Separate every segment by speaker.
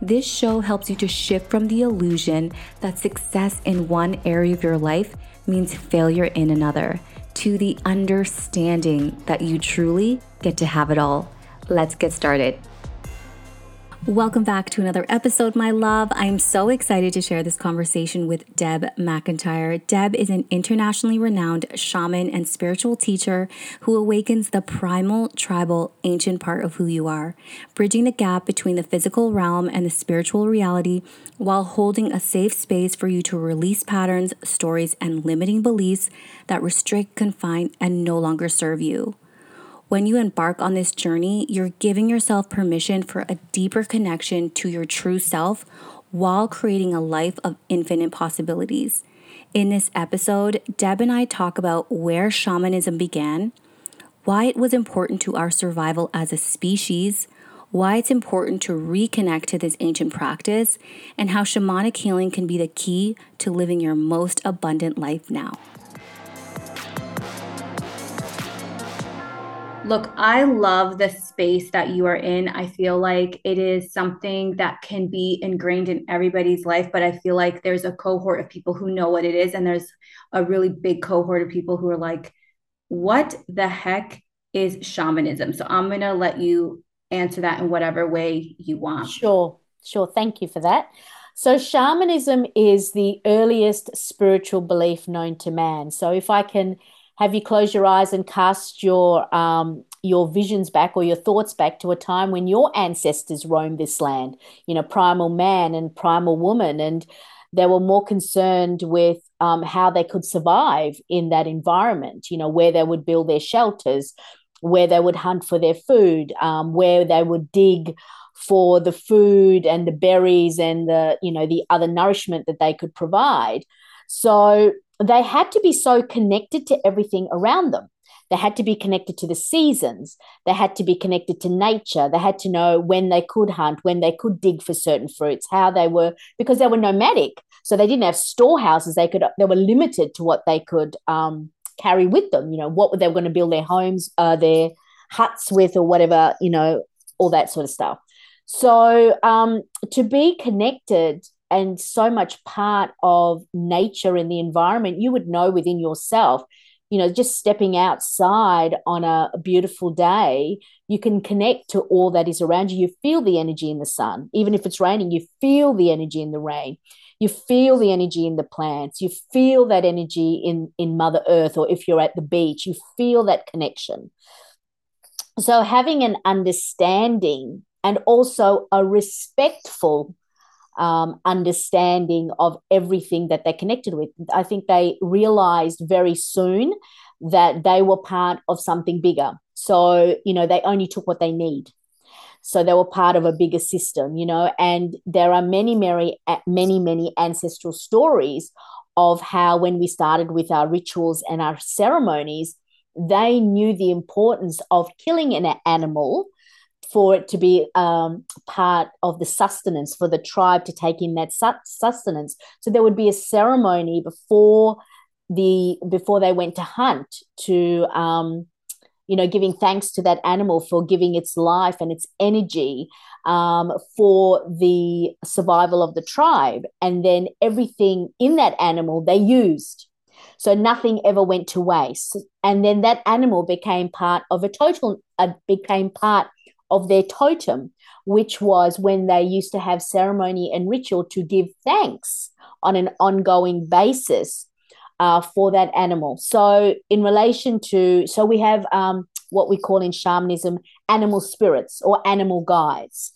Speaker 1: this show helps you to shift from the illusion that success in one area of your life means failure in another to the understanding that you truly get to have it all. Let's get started. Welcome back to another episode, my love. I'm so excited to share this conversation with Deb Macintyre. Deb is an internationally renowned shaman and spiritual teacher who awakens the primal, tribal, ancient part of who you are, bridging the gap between the physical realm and the spiritual reality while holding a safe space for you to release patterns, stories, and limiting beliefs that restrict, confine, and no longer serve you. When you embark on this journey, you're giving yourself permission for a deeper connection to your true self while creating a life of infinite possibilities. In this episode, Deb and I talk about where shamanism began, why it was important to our survival as a species, why it's important to reconnect to this ancient practice, and how shamanic healing can be the key to living your most abundant life now. Look, I love the space that you are in. I feel like it is something that can be ingrained in everybody's life, but I feel like there's a cohort of people who know what it is, and there's a really big cohort of people who are like, what the heck is shamanism? So I'm going to let you answer that in whatever way you want.
Speaker 2: Sure, sure. Thank you for that. So, shamanism is the earliest spiritual belief known to man. So, if I can have you closed your eyes and cast your um, your visions back or your thoughts back to a time when your ancestors roamed this land? You know primal man and primal woman and they were more concerned with um, how they could survive in that environment you know where they would build their shelters where they would hunt for their food um, where they would dig for the food and the berries and the you know the other nourishment that they could provide. So they had to be so connected to everything around them. They had to be connected to the seasons. They had to be connected to nature. They had to know when they could hunt, when they could dig for certain fruits, how they were, because they were nomadic. So they didn't have storehouses. They could, they were limited to what they could um, carry with them. You know, what they were going to build their homes, uh, their huts with, or whatever. You know, all that sort of stuff. So um, to be connected and so much part of nature and the environment you would know within yourself. You know just stepping outside on a, beautiful day you can connect to all that is around you. You feel the energy in the sun. Even if it's raining you feel the energy in the rain. You feel the energy in the plants. You feel that energy in in mother earth or if you're at the beach you feel that connection. So having an understanding and also a respectful um, understanding of everything that they're connected with. I think they realized very soon that they were part of something bigger. So, you know, they only took what they need. So they were part of a bigger system, you know, and there are many, many, many, many ancestral stories of how when we started with our rituals and our ceremonies, they knew the importance of killing an animal for it to be um, part of the sustenance for the tribe to take in that sustenance. So there would be a ceremony before the before they went to hunt to um, you know giving thanks to that animal for giving its life and its energy um, for the survival of the tribe, and then everything in that animal they used. So nothing ever went to waste, and then that animal became part of a total. Uh, became part of their totem, which was when they used to have ceremony and ritual to give thanks on an ongoing basis uh, for that animal. So, in relation to, so we have um, what we call in shamanism animal spirits or animal guides.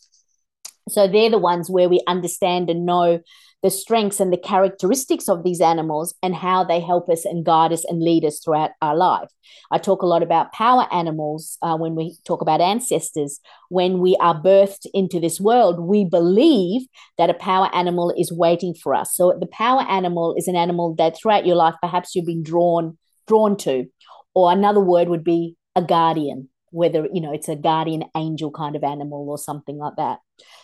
Speaker 2: So, they're the ones where we understand and know the strengths and the characteristics of these animals and how they help us and guide us and lead us throughout our life. I talk a lot about power animals uh, when we talk about ancestors. When we are birthed into this world, we believe that a power animal is waiting for us. So the power animal is an animal that throughout your life perhaps you've been drawn drawn to, or another word would be a guardian whether you know it's a guardian angel kind of animal or something like that.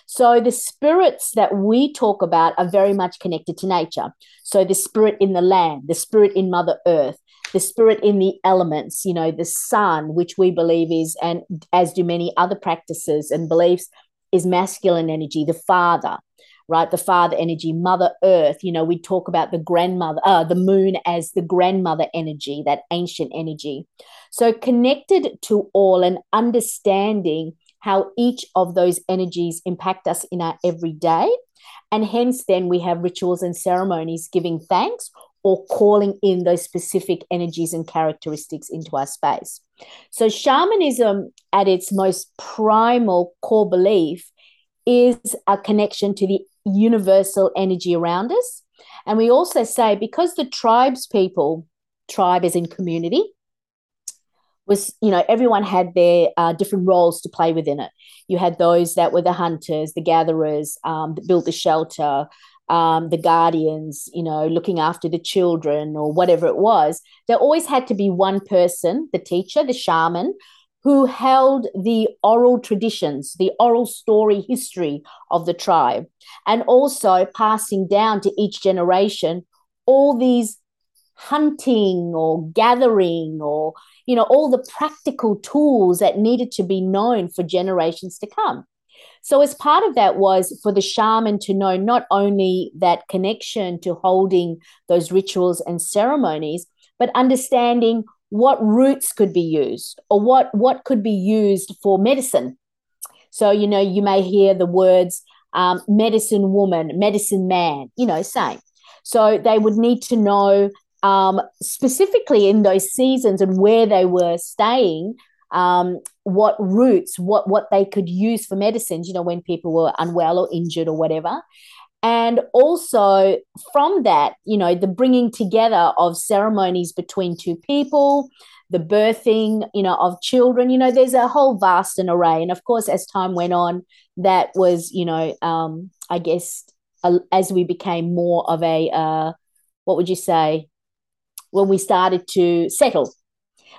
Speaker 2: So the spirits that we talk about are very much connected to nature. So the spirit in the land the spirit in mother earth the spirit in the elements you know the sun which we believe is and as do many other practices and beliefs is masculine energy the father right? The father energy, Mother Earth. You know, we talk about the grandmother, uh, the moon as the grandmother energy, that ancient energy. So connected to all and understanding how each of those energies impact us in our everyday. And hence, then we have rituals and ceremonies giving thanks or calling in those specific energies and characteristics into our space. So, shamanism, at its most primal core belief, is a connection to the universal energy around us. And we also say because the tribes people, tribe is in community, was you know everyone had their uh, different roles to play within it. You had those that were the hunters, the gatherers, um, that built the shelter, um, the guardians, you know, looking after the children or whatever it was. There always had to be one person, the teacher, the shaman, who held the oral traditions, the oral story history of the tribe, and also passing down to each generation all these hunting or gathering or you know all the practical tools that needed to be known for generations to come. So as part of that was for the shaman to know not only that connection to holding those rituals and ceremonies but understanding what roots could be used or what what could be used for medicine. So you know you may hear the words um, medicine woman medicine man you know same. So they would need to know um, specifically in those seasons and where they were staying um, what roots what what they could use for medicines you know when people were unwell or injured or whatever and also from that you know the bringing together of ceremonies between two people the birthing you know of children you know there's a whole vast an array. And of course as time went on that was you know um i guess uh, as we became more of a uh what would you say? When we started to settle.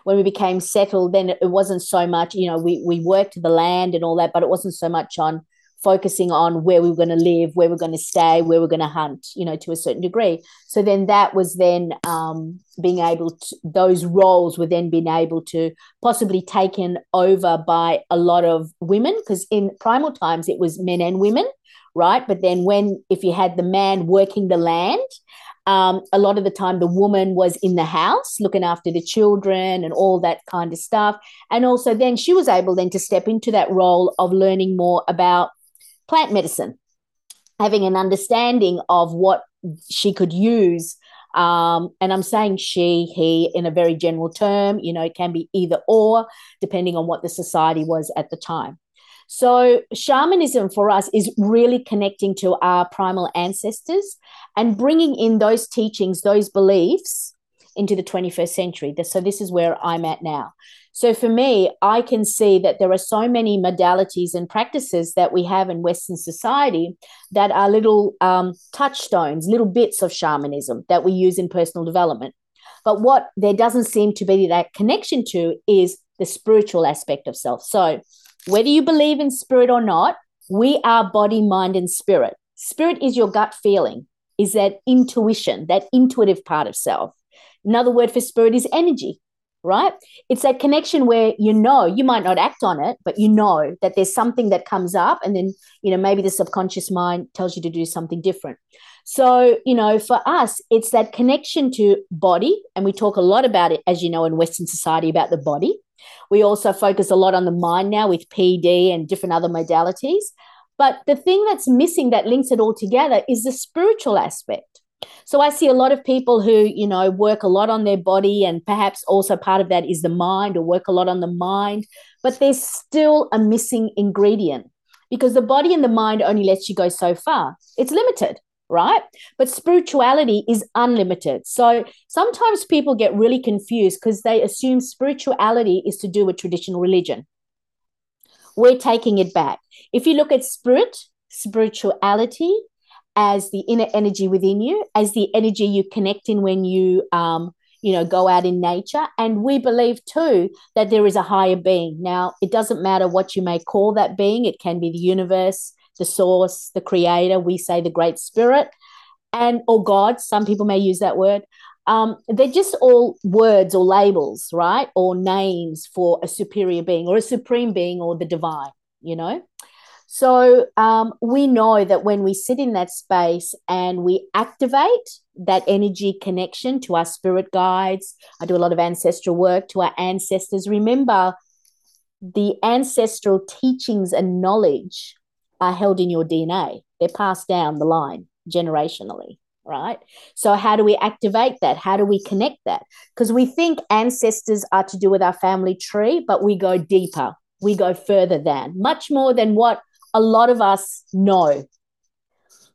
Speaker 2: When we became settled then it wasn't so much you know we we worked the land and all that but it wasn't so much on focusing on where we were going to live, where we are going to stay, where we are going to hunt, you know, to a certain degree. So then that was then um, being able to, those roles were then being able to possibly taken over by a lot of women, because in primal times it was men and women, right? But then when, if you had the man working the land, um, a lot of the time the woman was in the house looking after the children and all that kind of stuff and also then she was able then to step into that role of learning more about plant medicine, having an understanding of what she could use. Um, and I'm saying she, he in a very general term, you know, it can be either or, depending on what the society was at the time. So, shamanism for us is really connecting to our primal ancestors and bringing in those teachings, those beliefs into the 21st century. So, this is where I'm at now. So for me, I can see that there are so many modalities and practices that we have in Western society that are little um, touchstones, little bits of shamanism that we use in personal development. But what there doesn't seem to be that connection to is the spiritual aspect of self. So whether you believe in spirit or not, we are body, mind, and spirit. Spirit is your gut feeling, is that intuition, that intuitive part of self. Another word for spirit is energy right? It's that connection where you know, you might not act on it, but you know that there's something that comes up, and then, you know, maybe the subconscious mind tells you to do something different. So, you know, for us, it's that connection to body. And we talk a lot about it, as you know, in Western society about the body. We also focus a lot on the mind now with PD and different other modalities. But the thing that's missing that links it all together is the spiritual aspect. So I see a lot of people who, you know, work a lot on their body and perhaps also part of that is the mind or work a lot on the mind, but there's still a missing ingredient because the body and the mind only lets you go so far. It's limited, right? But spirituality is unlimited. So sometimes people get really confused because they assume spirituality is to do with traditional religion. We're taking it back. If you look at spirit, spirituality as the inner energy within you, as the energy you connect in when you um, you know go out in nature and we believe too that there is a higher being now it doesn't matter what you may call that being it can be the universe the source, the creator, we say the great spirit, and or God, some people may use that word. Um, they're just all words or labels, right? Or names for a superior being or a supreme being or the divine, you know? So um, we know that when we sit in that space and we activate that energy connection to our spirit guides, I do a lot of ancestral work to our ancestors. Remember, the ancestral teachings and knowledge are held in your DNA. They're passed down the line generationally, right? So, how do we activate that? How do we connect that? Because we think ancestors are to do with our family tree, but we go deeper, we go further than, much more than what a lot of us know.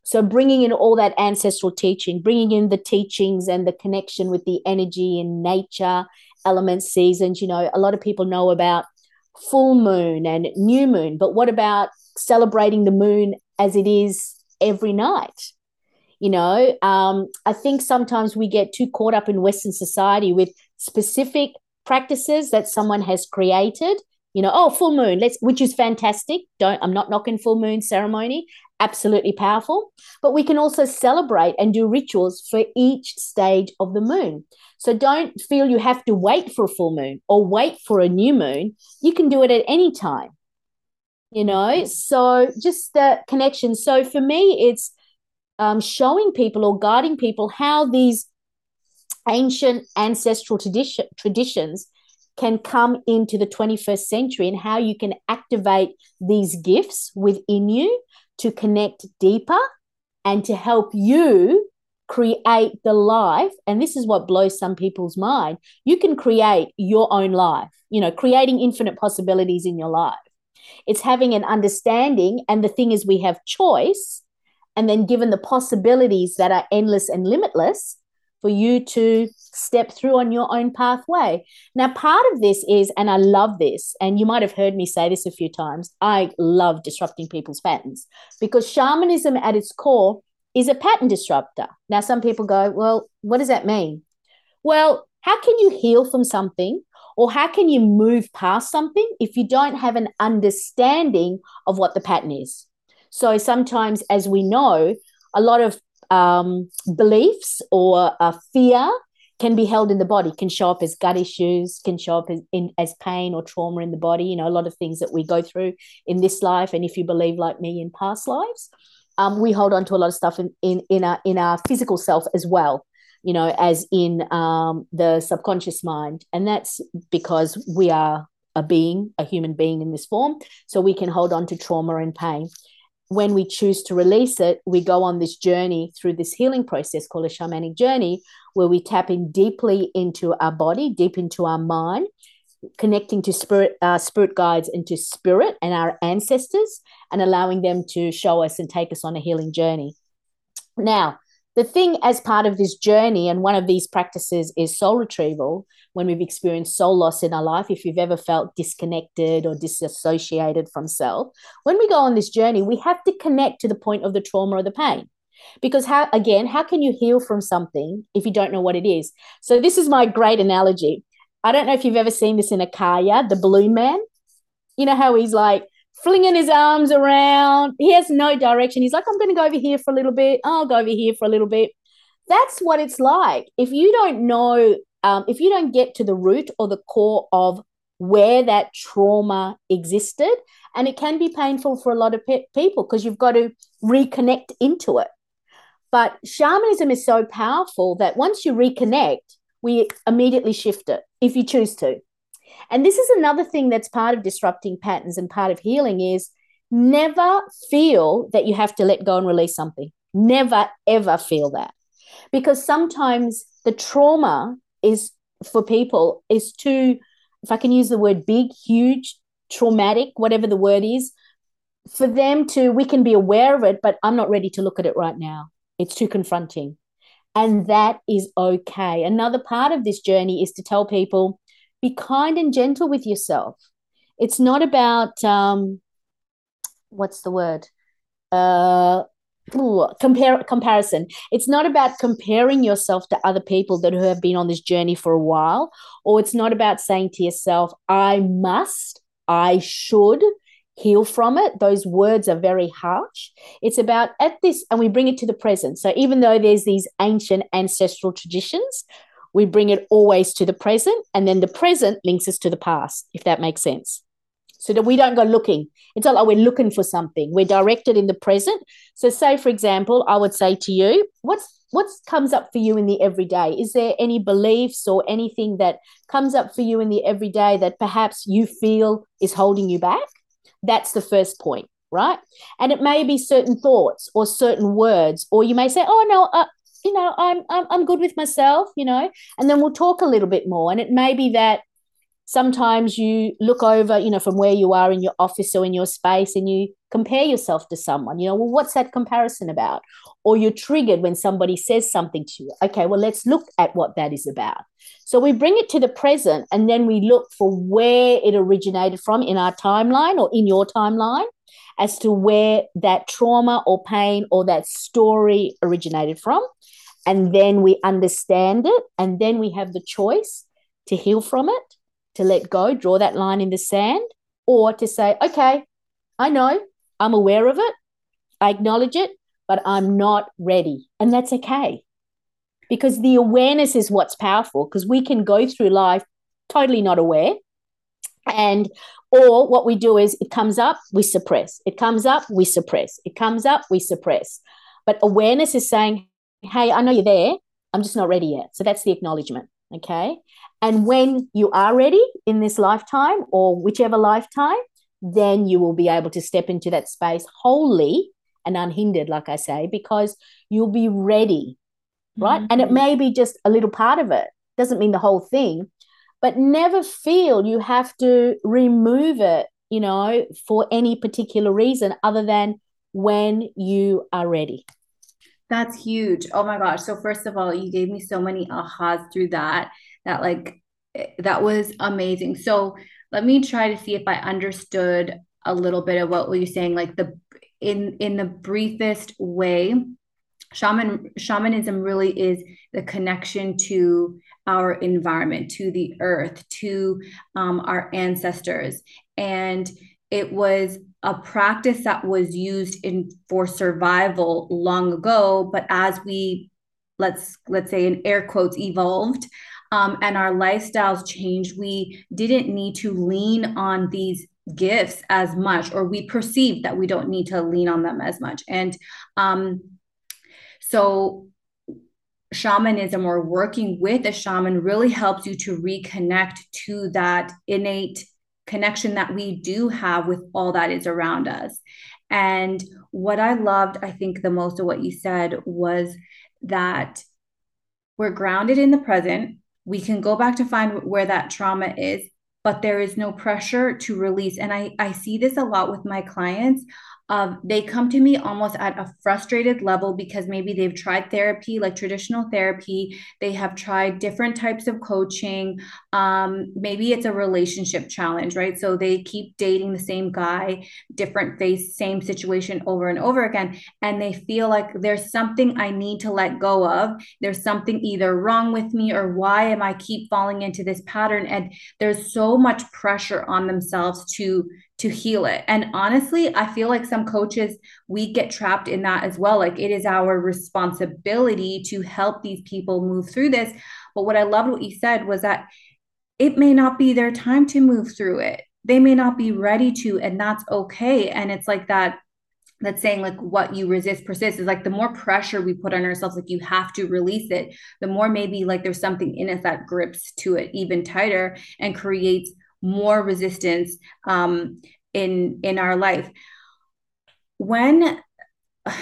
Speaker 2: So, bringing in all that ancestral teaching, bringing in the teachings and the connection with the energy in nature, elements, seasons. You know, a lot of people know about full moon and new moon, but what about celebrating the moon as it is every night. You know, um, I think sometimes we get too caught up in Western society with specific practices that someone has created. You know, oh, full moon, let's, which is fantastic. Don't, I'm not knocking full moon ceremony, absolutely powerful. But we can also celebrate and do rituals for each stage of the moon. So don't feel you have to wait for a full moon or wait for a new moon. You can do it at any time you know so just the connection so for me it's um, showing people or guiding people how these ancient ancestral tradition, traditions can come into the 21st century and how you can activate these gifts within you to connect deeper and to help you create the life and this is what blows some people's mind you can create your own life you know creating infinite possibilities in your life it's having an understanding. And the thing is, we have choice. And then given the possibilities that are endless and limitless for you to step through on your own pathway. Now, part of this is, and I love this, and you might have heard me say this a few times, I love disrupting people's patterns because shamanism at its core is a pattern disruptor. Now, some people go, well, what does that mean? Well, how can you heal from something or how can you move past something if you don't have an understanding of what the pattern is? So sometimes, as we know, a lot of um, beliefs or a fear can be held in the body, can show up as gut issues, can show up as, in, as pain or trauma in the body. You know, a lot of things that we go through in this life, and if you believe like me in past lives, um, we hold on to a lot of stuff in, in, in, our, in our physical self as well you know, as in um, the subconscious mind. And that's because we are a being, a human being in this form. So we can hold on to trauma and pain. When we choose to release it, we go on this journey through this healing process called a shamanic journey, where we tap in deeply into our body, deep into our mind, connecting to spirit, uh, spirit guides into spirit and our ancestors, and allowing them to show us and take us on a healing journey. Now, the thing as part of this journey, and one of these practices is soul retrieval, when we've experienced soul loss in our life, if you've ever felt disconnected or disassociated from self, when we go on this journey, we have to connect to the point of the trauma or the pain. Because how again, how can you heal from something if you don't know what it is? So this is my great analogy. I don't know if you've ever seen this in a car, yeah, the balloon man. You know how he's like, flinging his arms around. He has no direction. He's like, I'm going to go over here for a little bit. I'll go over here for a little bit. That's what it's like. If you don't know, um, if you don't get to the root or the core of where that trauma existed, and it can be painful for a lot of pe- people because you've got to reconnect into it. But shamanism is so powerful that once you reconnect, we immediately shift it if you choose to. And this is another thing that's part of disrupting patterns and part of healing is never feel that you have to let go and release something. Never, ever feel that. Because sometimes the trauma is for people is too, if I can use the word big, huge, traumatic, whatever the word is, for them to, we can be aware of it, but I'm not ready to look at it right now. it's too confronting. And that is okay. Another part of this journey is to tell people be kind and gentle with yourself. It's not about, um, what's the word? Uh, ooh, compare comparison. It's not about comparing yourself to other people that who have been on this journey for a while, or it's not about saying to yourself, I must, I should, heal from it. Those words are very harsh. It's about at this, and we bring it to the present. So even though there's these ancient ancestral traditions, we bring it always to the present, and then the present links us to the past, if that makes sense. So that we don't go looking. It's not like we're looking for something. We're directed in the present. So, say for example, I would say to you, what's what comes up for you in the everyday? Is there any beliefs or anything that comes up for you in the everyday that perhaps you feel is holding you back? That's the first point, right? And it may be certain thoughts or certain words, or you may say, "Oh no, uh, you know, I'm, I'm I'm good with myself," you know, and then we'll talk a little bit more. And it may be that sometimes you look over, you know, from where you are in your office or in your space, and you compare yourself to someone. You know, well, what's that comparison about? Or you're triggered when somebody says something to you. Okay, well, let's look at what that is about. So we bring it to the present and then we look for where it originated from in our timeline or in your timeline as to where that trauma or pain or that story originated from. And then we understand it. And then we have the choice to heal from it, to let go, draw that line in the sand, or to say, okay, I know, I'm aware of it, I acknowledge it, but I'm not ready. And that's okay because the awareness is what's powerful because we can go through life totally not aware and or what we do is it comes up we suppress it comes up we suppress it comes up we suppress but awareness is saying hey i know you're there i'm just not ready yet so that's the acknowledgement okay and when you are ready in this lifetime or whichever lifetime then you will be able to step into that space wholly and unhindered like i say because you'll be ready right? Mm-hmm. And it may be just a little part of it, doesn't mean the whole thing, but never feel you have to remove it, you know, for any particular reason other than when you are ready.
Speaker 3: That's huge. Oh my gosh. So, first of all, you gave me so many ahas through that, that like, eh, that was amazing. So, let me try to see if I understood a little bit of what were you saying, like the in in the briefest way shaman shamanism really is the connection to our environment to the earth to um, our ancestors and it was a practice that was used in for survival long ago but as we let's let's say in air quotes evolved um, and our lifestyles changed we didn't need to lean on these gifts as much or we perceive that we don't need to lean on them as much. And um, so, shamanism or working with a shaman really helps you to reconnect to that innate connection that we do have with all that is around us. And what I loved, I think, the most of what you said was that we're grounded in the present. We can go back to find where that trauma is, but there is no pressure to release. And I, I see this a lot with my clients um, they come to me almost at a frustrated level because maybe they've tried therapy, like traditional therapy. They have tried different types of coaching. Um, maybe it's a relationship challenge, right? So they keep dating the same guy, different face, same situation over and over again. And they feel like there's something I need to let go of. There's something either wrong with me or why am I keep falling into this pattern? And there's so much pressure on themselves to to heal it. And honestly, I feel like some coaches, we get trapped in that as well. Like it is our responsibility to help these people move through this. But what I loved what you said was that it may not be their time to move through it. They may not be ready to, and that's okay. And it's like that that's saying like what you resist persists is like the more pressure we put on ourselves like you have to release it the more maybe like there's something in us that grips to it even tighter and creates more resistance um, in in our life when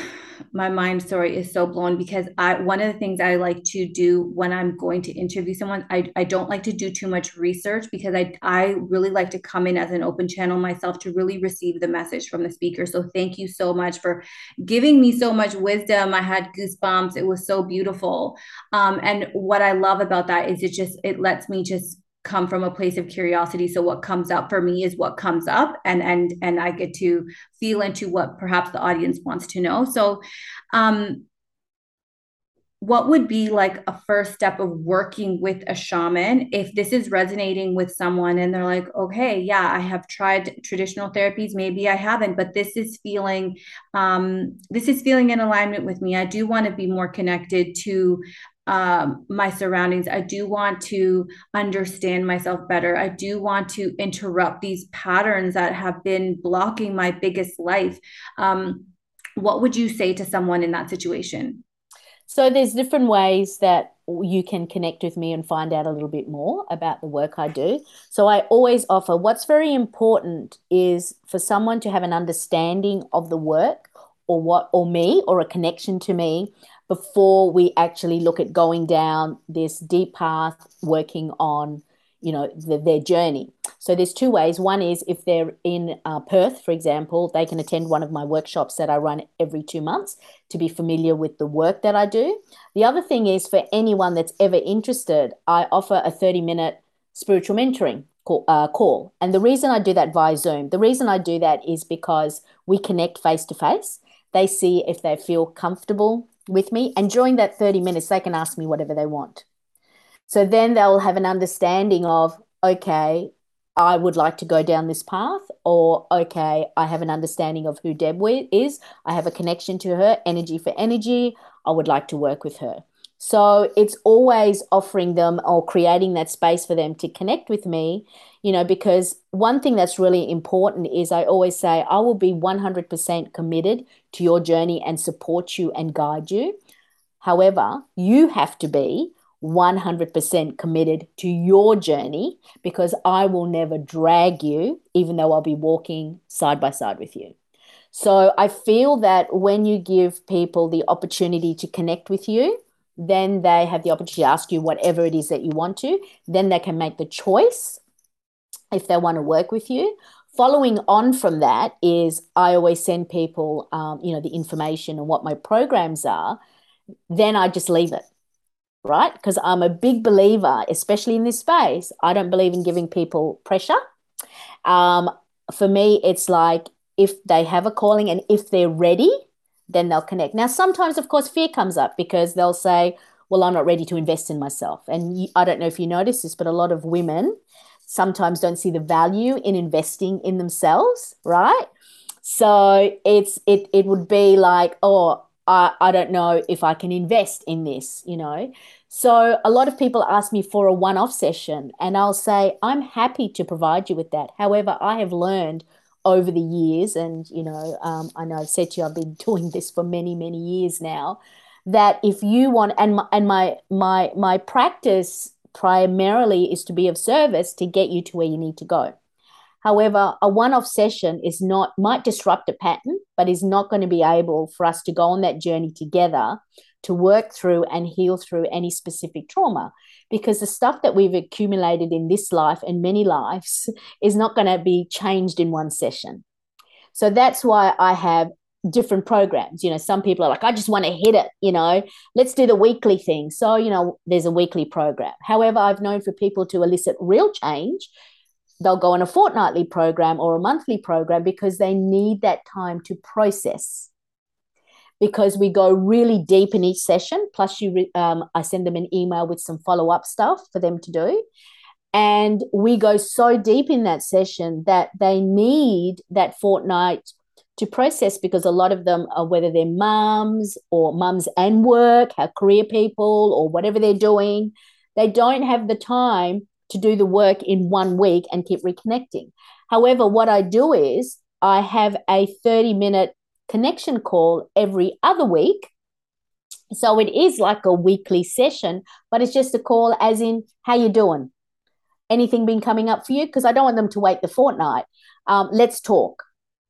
Speaker 3: my mind sorry is so blown because I one of the things I like to do when I'm going to interview someone, I, I don't like to do too much research because I I really like to come in as an open channel myself to really receive the message from the speaker. So thank you so much for giving me so much wisdom. I had goosebumps. It was so beautiful. Um, and what I love about that is it just it lets me just come from a place of curiosity. So what comes up for me is what comes up and and and i get to feel into what perhaps the audience wants to know. So um what would be like a first step of working with a shaman if this is resonating with someone and they're like okay yeah i have tried traditional therapies. Maybe i haven't but this is feeling um, this is feeling in alignment with me. I do want to be more connected to um, my surroundings. I do want to understand myself better. I do want to interrupt these patterns that have been blocking my biggest life. Um, what would you say to someone in that situation?
Speaker 2: So there's different ways that you can connect with me and find out a little bit more about the work I do. So I always offer what's very important is for someone to have an understanding of the work or what or me or a connection to me before we actually look at going down this deep path working on you know the, their journey. So there's two ways. One is if they're in uh, perth for example they can attend one of my workshops that i run every two months to be familiar with the work that i do. The other thing is for anyone that's ever interested i offer a 30 minute spiritual mentoring call, uh, call. And the reason i do that via zoom the reason i do that is because we connect face to face. They see if they feel comfortable with me. And during that 30 minutes, they can ask me whatever they want. So then they'll have an understanding of, okay, I would like to go down this path, or okay, I have an understanding of who Deb is. I have a connection to her, energy for energy. I would like to work with her. So it's always offering them or creating that space for them to connect with me, you know, because one thing that's really important is I always say, I will be 100% committed to your journey and support you and guide you. However, you have to be 100% committed to your journey because I will never drag you, even though I'll be walking side by side with you. So I feel that when you give people the opportunity to connect with you, then they have the opportunity to ask you whatever it is that you want to. Then they can make the choice if they want to work with you. Following on from that is I always send people, um, you know, the information and what my programs are. Then I just leave it, right? Because I'm a big believer, especially in this space. I don't believe in giving people pressure. Um, for me, it's like if they have a calling and if they're ready, then they'll connect. Now, sometimes, of course, fear comes up because they'll say, Well, I'm not ready to invest in myself. And you, I don't know if you notice this, but a lot of women sometimes don't see the value in investing in themselves, right? So it's it it would be like, oh, I, I don't know if I can invest in this, you know. So a lot of people ask me for a one-off session, and I'll say, I'm happy to provide you with that. However, I have learned over the years, and you know, um, I know I've said to you, I've been doing this for many, many years now. That if you want, and my, and my my my practice primarily is to be of service to get you to where you need to go. However, a one-off session is not might disrupt a pattern, but is not going to be able for us to go on that journey together to work through and heal through any specific trauma because the stuff that we've accumulated in this life and many lives is not going to be changed in one session. So that's why I have different programs. You know, some people are like, I just want to hit it, you know, let's do the weekly thing. So, you know, there's a weekly program. However, I've known for people to elicit real change, they'll go on a fortnightly program or a monthly program because they need that time to process because we go really deep in each session. Plus, you, um, I send them an email with some follow up stuff for them to do. And we go so deep in that session that they need that fortnight to process because a lot of them are whether they're mums or mums and work, how career people or whatever they're doing, they don't have the time to do the work in one week and keep reconnecting. However, what I do is I have a 30 minute connection call every other week. So it is like a weekly session, but it's just a call as in, how you doing? Anything been coming up for you? Because I don't want them to wait the fortnight. Um, let's talk.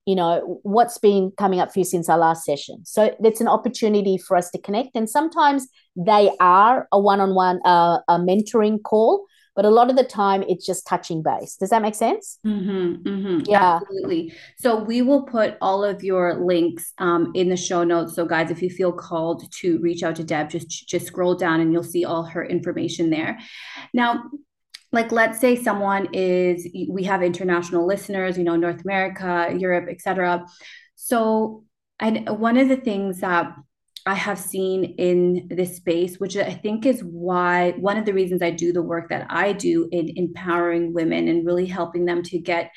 Speaker 2: You know what's been coming up for you since our last session. So it's an opportunity for us to connect and sometimes they are a one-on-one uh, a mentoring call but a lot of the time it's just touching base. Does that make sense?
Speaker 3: Mm-hmm, mm-hmm. yeah. Absolutely. So we will put all of your links um, in the show notes. So guys if you feel called to reach out to deb just just scroll down and you'll see all her information there. Now like let's say someone is we have international listeners you know north america europe etc so and one of the things that i have seen in this space which i think is why one of the reasons i do the work that i do in empowering women and really helping them to get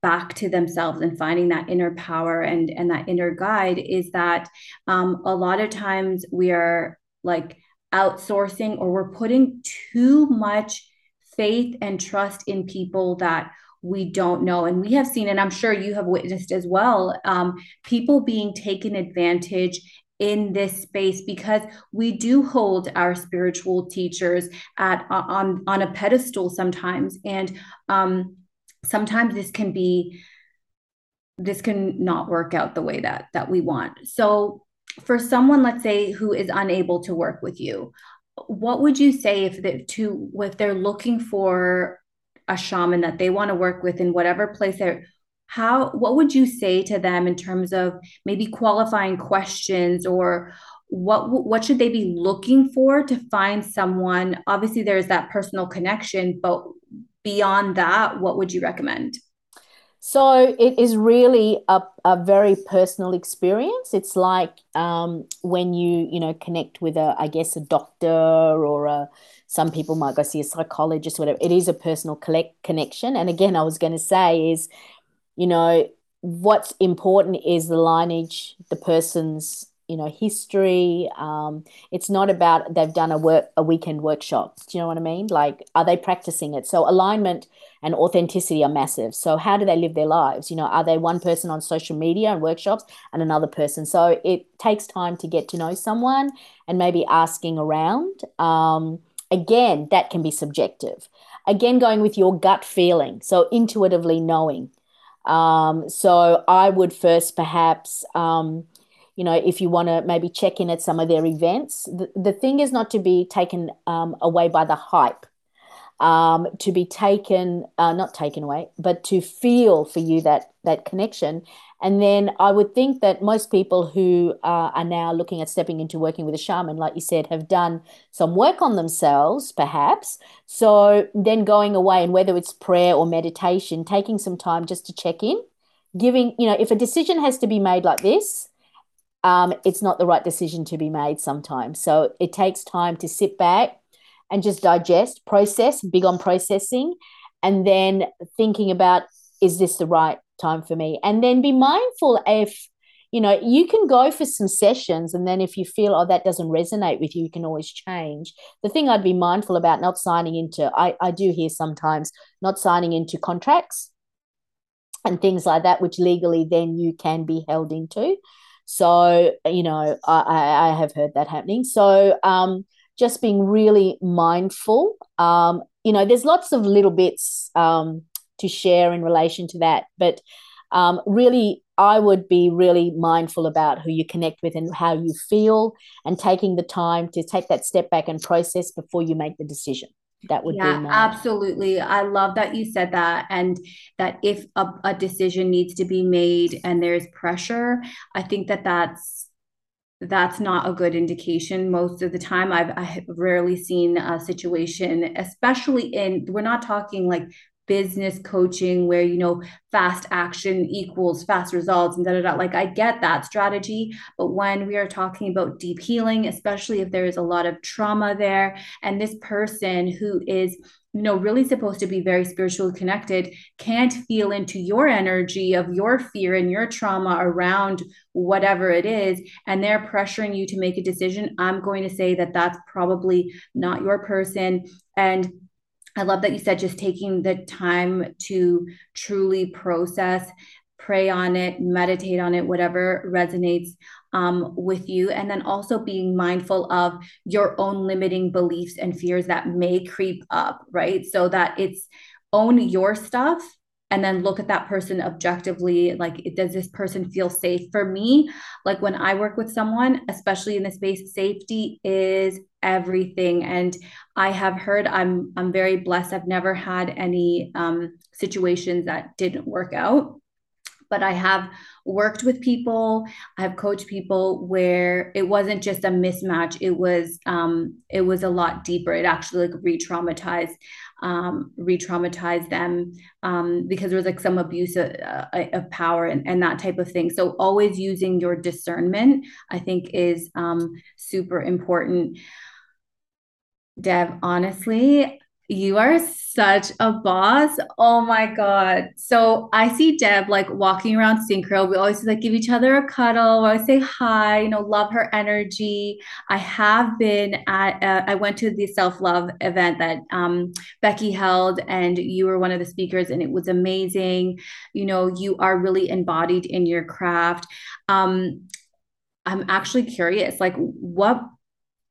Speaker 3: back to themselves and finding that inner power and and that inner guide is that um, a lot of times we are like outsourcing or we're putting too much faith and trust in people that we don't know. And we have seen, and I'm sure you have witnessed as well, um, people being taken advantage in this space because we do hold our spiritual teachers at on on a pedestal sometimes and um sometimes this can be this can not work out the way that that we want so for someone let's say who is unable to work with you what would you say if the to if they're looking for a shaman that they want to work with in whatever place they're how what would you say to them in terms of maybe qualifying questions or what what should they be looking for to find someone? Obviously there's that personal connection but beyond that what would you recommend
Speaker 2: so it is really a, a very personal experience. It's like um, when you you know connect with a I guess a doctor or a some people might go see a psychologist, whatever. It is a personal collect connection. And again, I was going to say is, you know, what's important is the lineage, the person's you know history um, it's not about they've done a work a weekend workshop. Do you know what i mean? Like are they practicing it? So alignment and authenticity are massive. So how do they live their lives? You know are they one person on social media and workshops and another person? So it takes time to get to know someone and maybe asking around. Um, again that can be subjective. Again going with your gut feeling so intuitively knowing. Um, so i would first perhaps um, you know, if you want to maybe check in at some of their events. The, the thing is not to be taken um, away by the hype, um, to be taken, uh, not taken away, but to feel for you that that connection. And then I would think that most people who uh, are now looking at stepping into working with a shaman, like you said, have done some work on themselves, perhaps. So then going away, and whether it's prayer or meditation, taking some time just to check in, giving, you know, if a decision has to be made like this, um, it's not the right decision to be made sometimes. So it takes time to sit back and just digest, process, big on processing, and then thinking about is this the right time for me? And then be mindful if you know you can go for some sessions and then if you feel oh that doesn't resonate with you you can always change the thing i'd be mindful about not signing into i, I do hear sometimes not signing into contracts and things like that which legally then you can be held into so, you know, I, I have heard that happening. So, um, just being really mindful. Um, you know, there's lots of little bits um, to share in relation to that, but um, really, I would be really mindful about who you connect with and how you feel, and taking the time to take that step back and process before you make the decision that would
Speaker 3: yeah,
Speaker 2: be
Speaker 3: my... absolutely. I love that you said that and that if a, a decision needs to be made and there's pressure i think that that's that's not a good indication. Most of the time i've, I've rarely seen a situation especially in we're not talking like business coaching where you know fast action equals fast results and da, da, da. like i get that strategy but when we are talking about deep healing especially if there is a lot of trauma there and this person who is you know really supposed to be very spiritually connected can't feel into your energy of your fear and your trauma around whatever it is and they're pressuring you to make a decision i'm going to say that that's probably not your person and I love that you said just taking the time to truly process, pray on it, meditate on it, whatever resonates um, with you. And then also being mindful of your own limiting beliefs and fears that may creep up, right? So that it's own your stuff and then look at that person objectively like does this person feel safe for me like when i work with someone especially in the space safety is everything and i have heard i'm i'm very blessed i've never had any um, situations that didn't work out but I have worked with people, I have coached people where it wasn't just a mismatch. It was um, it was a lot deeper. It actually like re-traumatized um, re-traumatize them um, because there was like some abuse of, uh, of power and, and, that type of thing. So always using your discernment, I think, is um, super important. Deb honestly, you are such a boss. Oh my God. So I see Deb like walking around Synchro. We always like give each other a cuddle. We always say hi, you know, love her energy. I have been at, uh, I went to the self love event that um, Becky held, and you were one of the speakers, and it was amazing. You know, you are really embodied in your craft. Um, I'm actually curious, like, what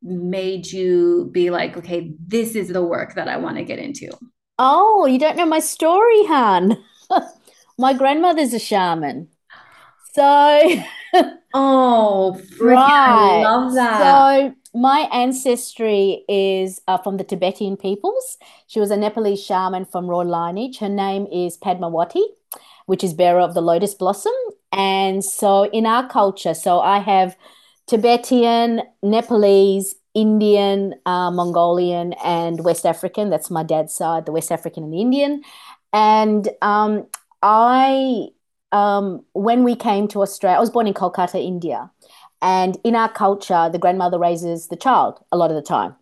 Speaker 3: made you be like, okay, this is the work that I want to get into?
Speaker 2: Oh, you don't know my story, Han. my grandmother's a shaman. So,
Speaker 3: oh, right. I love that.
Speaker 2: So, my ancestry is uh, from the Tibetan peoples. She was a Nepalese shaman from royal lineage. Her name is Padmawati, which is bearer of the lotus blossom. And so, in our culture, so I have Tibetan, Nepalese, Indian, uh, Mongolian, and West African. That's my dad's side, the West African and the Indian. And um, I, um, when we came to Australia, I was born in Kolkata, India. And in our culture, the grandmother raises the child a lot of the time.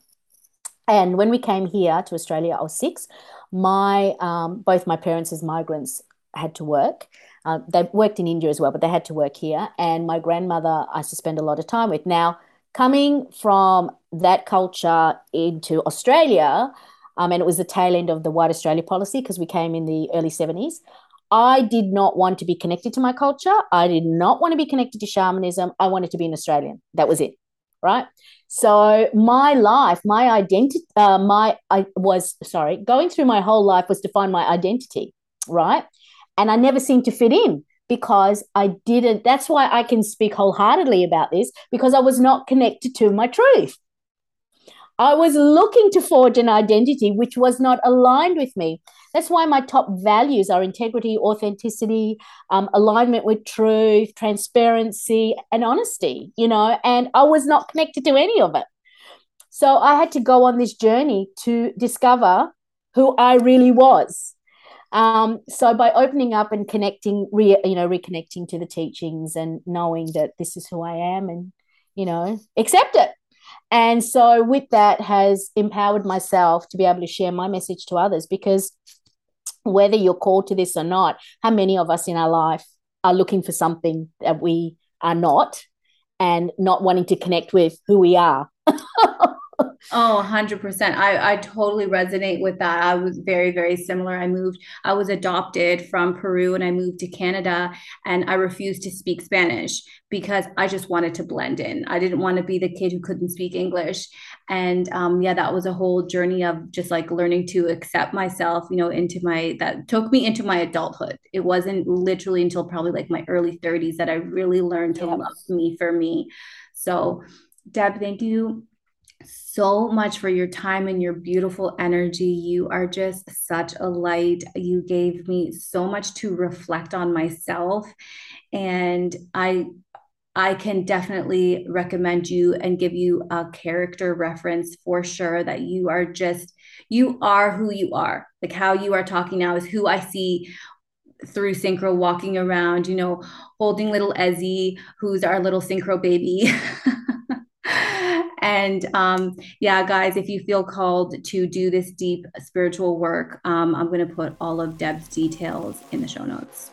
Speaker 2: And when we came here to Australia, I was six. My um, both my parents as migrants had to work, uh, they worked in India as well, but they had to work here. And my grandmother, I used to spend a lot of time with. Now, coming from that culture into Australia, um, and it was the tail end of the White Australia policy because we came in the early 70s. I did not want to be connected to my culture. I did not want to be connected to shamanism. I wanted to be an Australian. That was it. Right. So my life, my identity, uh, my I was sorry, going through my whole life was to find my identity. Right. And I never seemed to fit in because I didn't. That's why I can speak wholeheartedly about this because I was not connected to my truth. I was looking to forge an identity which was not aligned with me. That's why my top values are integrity, authenticity, um, alignment with truth, transparency, and honesty, you know, and I was not connected to any of it. So I had to go on this journey to discover who I really was. Um, so by opening up and connecting, re, you know, reconnecting to the teachings and knowing that this is who I am and, you know, accept it. And so with that has empowered myself to be able to share my message to others because whether you're called to this or not, how many of us in our life are looking for something that we are not and not wanting to connect with who we are?
Speaker 3: Oh, 100%. I, I totally resonate with that. I was very, very similar. I moved, I was adopted from Peru and I moved to Canada and I refused to speak Spanish because I just wanted to blend in. I didn't want to be the kid who couldn't speak English. And um, yeah, that was a whole journey of just like learning to accept myself, you know, into my, that took me into my adulthood. It wasn't literally until probably like my early 30s that I really learned to love me for me. So, Deb, thank you so much for your time and your beautiful energy. You are just such a light. You gave me so much to reflect on myself and I I can definitely recommend you and give you a character reference for sure that you are just you are who you are. Like how you are talking now is who I see through synchro walking around, you know, holding little Ezzy, who's our little synchro baby. And um, yeah, guys, if you feel called to do this deep spiritual work, um, I'm going to put all of Deb's details in the show notes.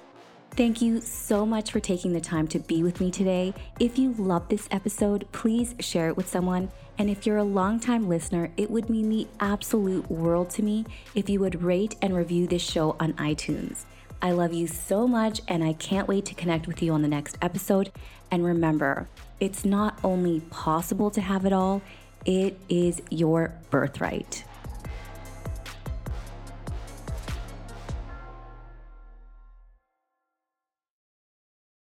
Speaker 1: Thank you so much for taking the time to be with me today. If you love this episode, please share it with someone. And if you're a longtime listener, it would mean the absolute world to me if you would rate and review this show on iTunes. I love you so much, and I can't wait to connect with you on the next episode. And remember, it's not only possible to have it all, it is your birthright.